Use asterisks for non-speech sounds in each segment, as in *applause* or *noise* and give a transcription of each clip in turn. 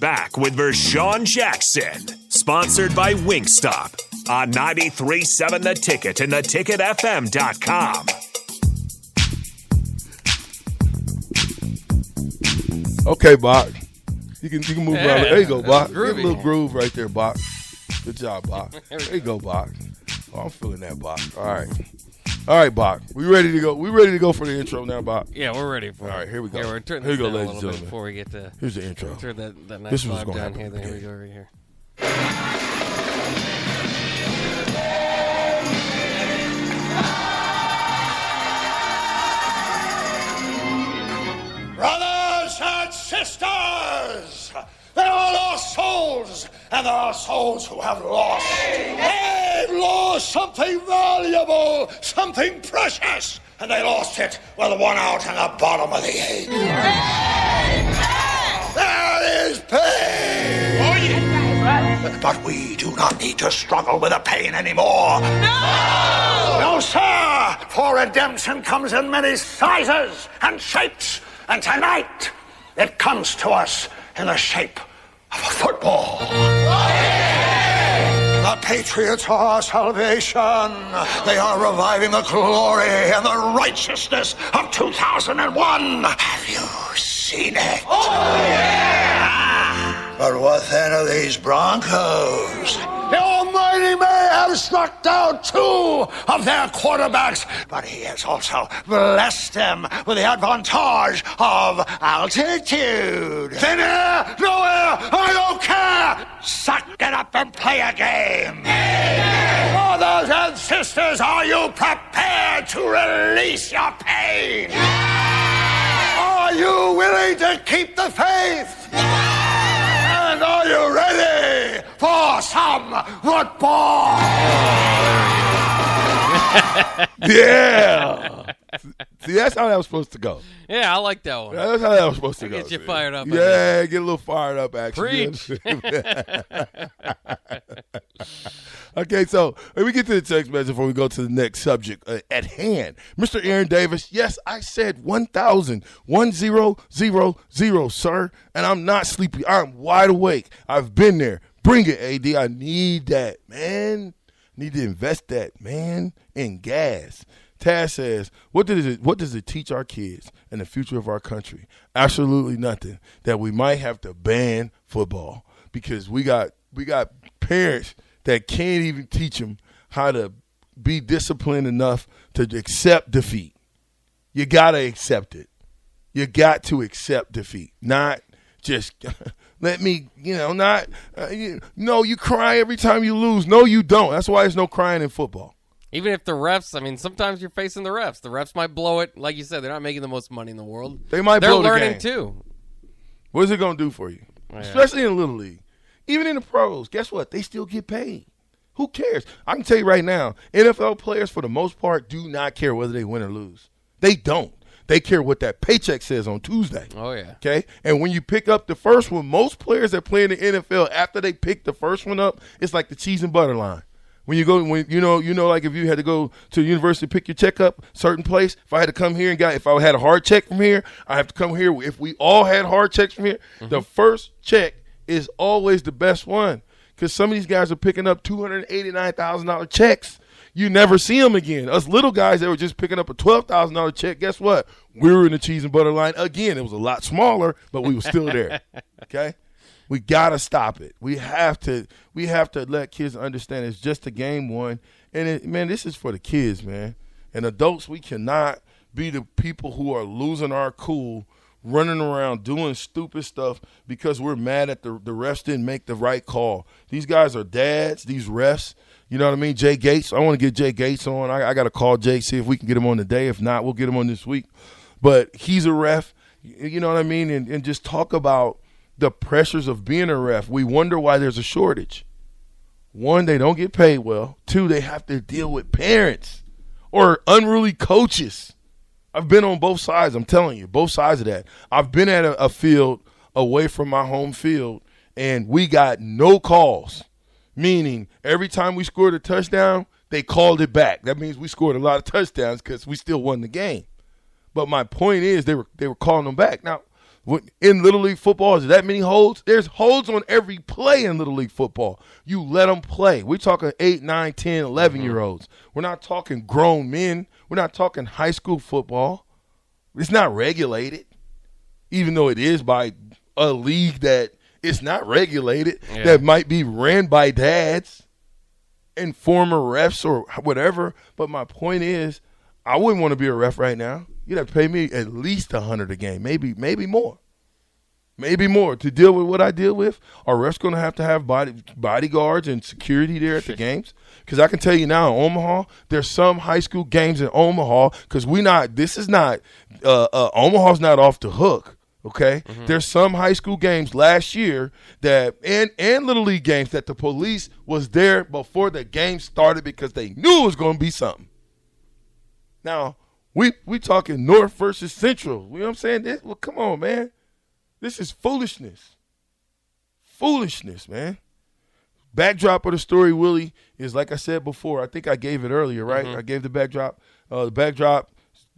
Back with Vershawn Jackson, sponsored by Wingstop on 93.7 The Ticket and theticketfm.com. Okay, Bach. You can you can move Yeah, around. There you go, that's Bach. Get a little groove right there, Bach. Good job, Bach. *laughs* There you go, Bach. Oh, I'm feeling that, Bach. All right. All right, Bach. We ready to go? We ready to go for the intro now, Bach? Yeah, we're ready for All it. right, here we go. Yeah, we're turning Here we go, ladies and gentlemen. before we get to Here's the intro. turn that, that nice This vibe down happen. here. Then here we go over here. Brothers and sisters, there are lost souls, and there are souls who have lost. They've lost something valuable, something precious, and they lost it with one out in the bottom of the eight. There is pain. But we do not need to struggle with the pain anymore. No! No, sir! For redemption comes in many sizes and shapes. And tonight, it comes to us in the shape of a football. Patriots are our salvation. They are reviving the glory and the righteousness of 2001. Have you seen it? Oh, yeah! But what then of these Broncos? The Almighty may have struck down two of their quarterbacks, but He has also blessed them with the advantage of altitude. Thin air, no air, I don't care! Suck it up and play a game! Brothers and sisters, are you prepared to release your pain? Are you willing to keep the faith? And are you ready for some football? *laughs* Yeah. See, that's how that was supposed to go. Yeah, I like that one. That's how that was supposed to go. Get you see. fired up, Yeah, get a little fired up, actually. Preach. *laughs* okay, so let me get to the text message before we go to the next subject uh, at hand. Mr. Aaron Davis, yes, I said 1,000, 1000, sir, and I'm not sleepy. I'm wide awake. I've been there. Bring it, AD. I need that, man. Need to invest that, man, in gas. Taz says, "What does it? What does it teach our kids and the future of our country? Absolutely nothing. That we might have to ban football because we got we got parents that can't even teach them how to be disciplined enough to accept defeat. You gotta accept it. You got to accept defeat, not just *laughs* let me, you know, not. Uh, you, no, you cry every time you lose. No, you don't. That's why there's no crying in football. Even if the refs, I mean, sometimes you're facing the refs. The refs might blow it. Like you said, they're not making the most money in the world. They might They're blow the learning game. too. What is it going to do for you? Yeah. Especially in the little league, even in the pros. Guess what? They still get paid. Who cares? I can tell you right now, NFL players for the most part do not care whether they win or lose. They don't. They care what that paycheck says on Tuesday. Oh yeah. Okay. And when you pick up the first one, most players that play in the NFL after they pick the first one up, it's like the cheese and butter line. When you go, when you know, you know, like if you had to go to the university to pick your check up, certain place. If I had to come here and got, if I had a hard check from here, I have to come here. If we all had hard checks from here, mm-hmm. the first check is always the best one because some of these guys are picking up two hundred eighty nine thousand dollar checks. You never see them again. Us little guys that were just picking up a twelve thousand dollar check. Guess what? We were in the cheese and butter line again. It was a lot smaller, but we were still there. *laughs* Okay, we gotta stop it. We have to. We have to let kids understand it's just a game one. And it, man, this is for the kids, man. And adults, we cannot be the people who are losing our cool, running around doing stupid stuff because we're mad at the the refs didn't make the right call. These guys are dads. These refs. You know what I mean? Jay Gates. I want to get Jay Gates on. I, I got to call Jay see if we can get him on today. If not, we'll get him on this week. But he's a ref. You know what I mean? And, and just talk about the pressures of being a ref. We wonder why there's a shortage. One, they don't get paid well. Two, they have to deal with parents or unruly coaches. I've been on both sides. I'm telling you, both sides of that. I've been at a, a field away from my home field, and we got no calls. Meaning, every time we scored a touchdown, they called it back. That means we scored a lot of touchdowns because we still won the game. But my point is, they were they were calling them back. Now, in little league football, is there that many holds? There's holds on every play in little league football. You let them play. We're talking 8, 9, 10, 11 year mm-hmm. olds. We're not talking grown men. We're not talking high school football. It's not regulated, even though it is by a league that is not regulated, Yeah. that might be ran by dads and former refs or whatever. But my point is, I wouldn't want to be a ref right now. You'd have to pay me at least a hundred a game, maybe maybe more, maybe more to deal with what I deal with. Are refs going to have to have body bodyguards and security there at the games? Because I can tell you now in Omaha, there's some high school games in Omaha. Because we not this is not uh, uh, Omaha's not off the hook. Okay, there's some high school games last year that and and little league games that the police was there before the game started because they knew it was going to be something. Now we we talking North versus Central. You know what I'm saying? This, well, come on, man. This is foolishness. Foolishness, man. Backdrop of the story, Willie, is like I said before. I think I gave it earlier, right? I gave the backdrop. Uh, the backdrop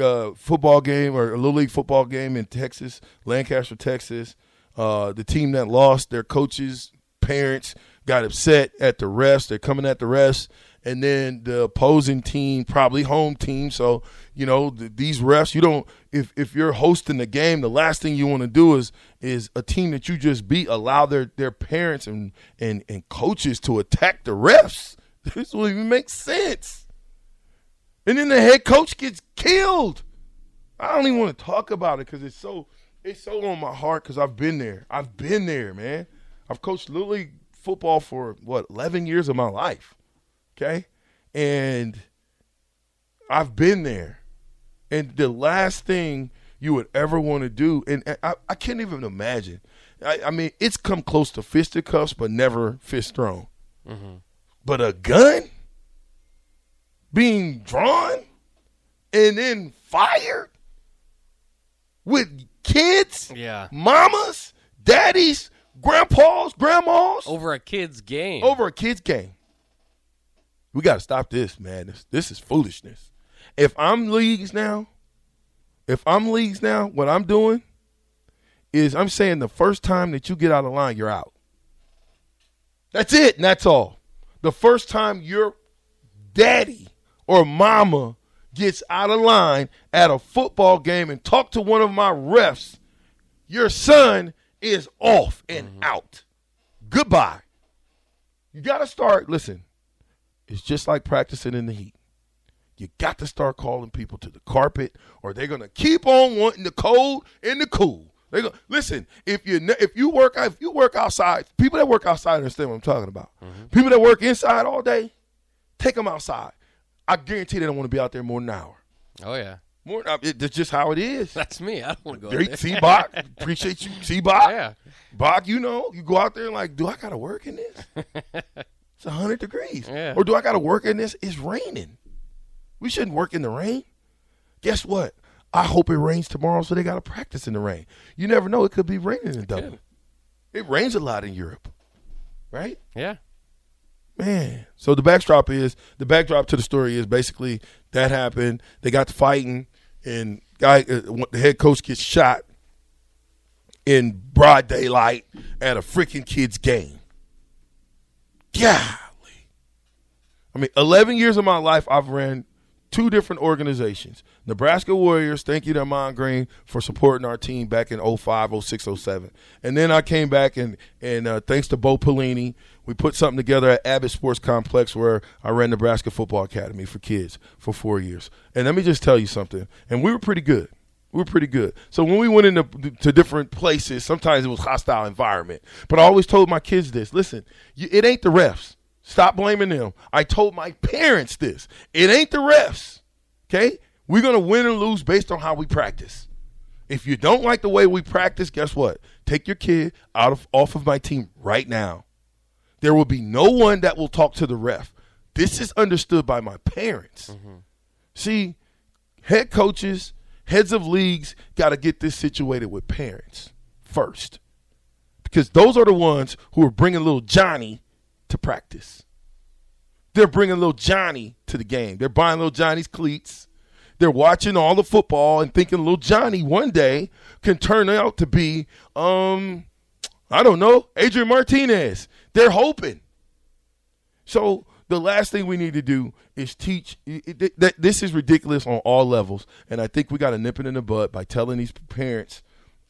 uh, football game or a little league football game in Texas, Lancaster, Texas. Uh, the team that lost, their coaches, parents got upset at the refs. They're coming at the refs, and then the opposing team, probably home team. So you know th- these refs. You don't if if you're hosting the game, the last thing you want to do is is a team that you just beat allow their their parents and and and coaches to attack the refs. *laughs* This will even make sense. And then the head coach gets killed. I don't even want to talk about it because it's so it's so on my heart because I've been there. I've been there, man. I've coached little league football for what eleven years of my life. Okay, and I've been there. And the last thing you would ever want to do, and and I, I can't even imagine. I, I mean, it's come close to fisticuffs, but never fist thrown. Mm-hmm. But a gun being drawn and then fired with kids, Yeah. mamas, daddies, grandpas, grandmas Over a kid's game. over a kid's game. We got to stop this, man. This, this is foolishness. If I'm leagues now, if I'm leagues now, what I'm doing is I'm saying the first time that you get out of line, you're out. That's it, and that's all. The first time your daddy or mama gets out of line at a football game and talk to one of my refs, your son is off and mm-hmm. out. Goodbye. You got to start, listen, it's just like practicing in the heat. You got to start calling people to the carpet or they're to keep on wanting the cold and the cool. They go listen. If you if you work if you work outside, people that work outside understand what I'm talking about. Mm-hmm. People that work inside all day, take them outside. I guarantee they don't want to be out there more than an hour. Oh yeah, More, it, that's just how it is. *laughs* that's me. I don't want to go. There, out see, Bach, appreciate you. See, Bach, Yeah. Bach, you know, you go out there and like, do I got to work in this? *laughs* it's hundred degrees, Yeah. or do I got to work in this? It's raining. We shouldn't work in the rain. Guess what? I hope it rains tomorrow, so they got to practice in the rain. You never know; it could be raining in Dublin. It rains a lot in Europe, right? Yeah. Man. So the backdrop is the backdrop to the story is basically that happened. They got to fighting, and guy uh, the head coach gets shot in broad daylight at a freaking kids game. Golly. I mean, 11 years of my life, I've ran two different organizations. Nebraska Warriors, thank you to Ahman Green for supporting our team back in 05, 06, 07. And then I came back and, and uh, thanks to Bo Pelini, we put something together at Abbott Sports Complex where I ran Nebraska Football Academy for kids for four years. And let me just tell you something. And we were pretty good. We were pretty good. So when we went into to different places, sometimes it was hostile environment. But I always told my kids this: listen, you, it ain't the refs. Stop blaming them. I told my parents this: it ain't the refs. Okay, we're gonna win and lose based on how we practice. If you don't like the way we practice, guess what? Take your kid out of off of my team right now. There will be no one that will talk to the ref. This is understood by my parents. Mm-hmm. See, head coaches, heads of leagues got to get this situated with parents first. Because those are the ones who are bringing little Johnny to practice. They're bringing little Johnny to the game. They're buying little Johnny's cleats. They're watching all the football and thinking little Johnny one day can turn out to be, um, I don't know, Adrian Martinez. They're hoping. So the last thing we need to do is teach that this is ridiculous on all levels, and I think we got to nip it in the bud by telling these parents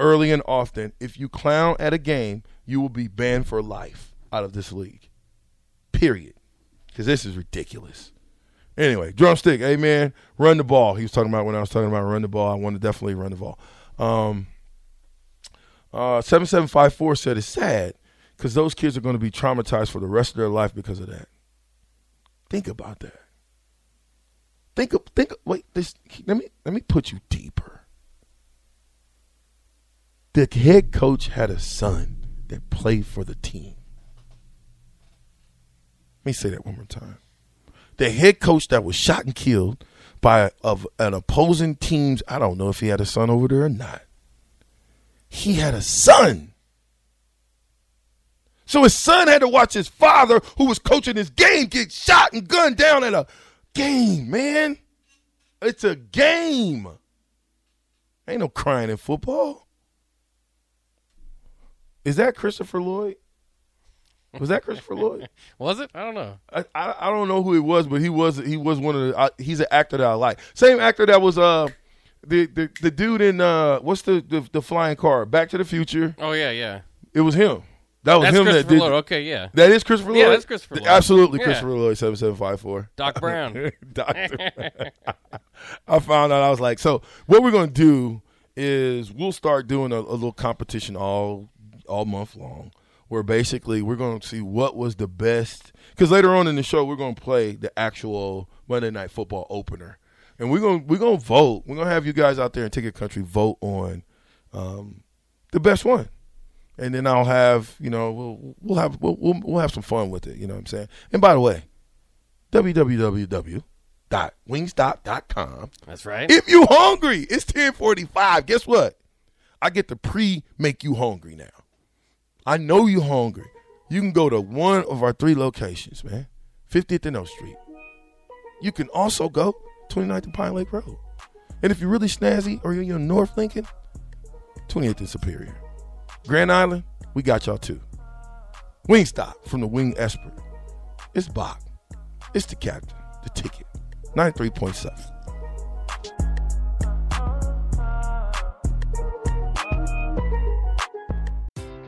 early and often: if you clown at a game, you will be banned for life out of this league. Period. Because this is ridiculous. Anyway, drumstick, hey man, run the ball. He was talking about when I was talking about run the ball. I want to definitely run the ball. Um, uh, seven seven five four said it's sad because those kids are going to be traumatized for the rest of their life because of that. Think about that. Think of think. Of, wait, this. Let me let me put you deeper. The head coach had a son that played for the team. Let me say that one more time. The head coach that was shot and killed by of an opposing team's. I don't know if he had a son over there or not. He had a son. So his son had to watch his father, who was coaching his game, get shot and gunned down at a game, man. It's a game. Ain't no crying in football. Is that Christopher Lloyd? Was that Christopher Lloyd? *laughs* Was it? I don't know. I, I I don't know who he was, but he was he was one of the. I, he's an actor that I like. Same actor that was uh the the, the dude in uh what's the, the the flying car? Back to the Future. Oh yeah, yeah. It was him. That was That's him that Christopher did. Lloyd. Okay, yeah. That is Christopher Lloyd. Yeah, that's Christopher Lloyd. Absolutely, Yeah. Christopher Lloyd. Seven seven five four. Doc *laughs* Brown. Doctor. *laughs* I found out. I was like, so what we're gonna do is we'll start doing a, a little competition all all month long, where basically we're gonna see what was the best. Because later on in the show, we're gonna play the actual Monday Night Football opener, and we're gonna we're gonna vote. We're gonna have you guys out there in Ticket Country vote on um, the best one and then I'll have you know we'll we'll have we'll, we'll we'll have some fun with it. You know what I'm saying? And by the way, www dot www.wingstop.com. That's right. If you hungry, it's 10:45. Guess what? I get to pre make you hungry now. I know you hungry. You can go to one of our three locations, man. 50th and O Street. You can also go 29th and Pine Lake Road. And if you're really snazzy or you're in your North Lincoln, 28th and Superior. Grand Island, we got y'all too. Wingstop from the Wing Expert. It's Bach. It's the captain, the ticket. 93.7.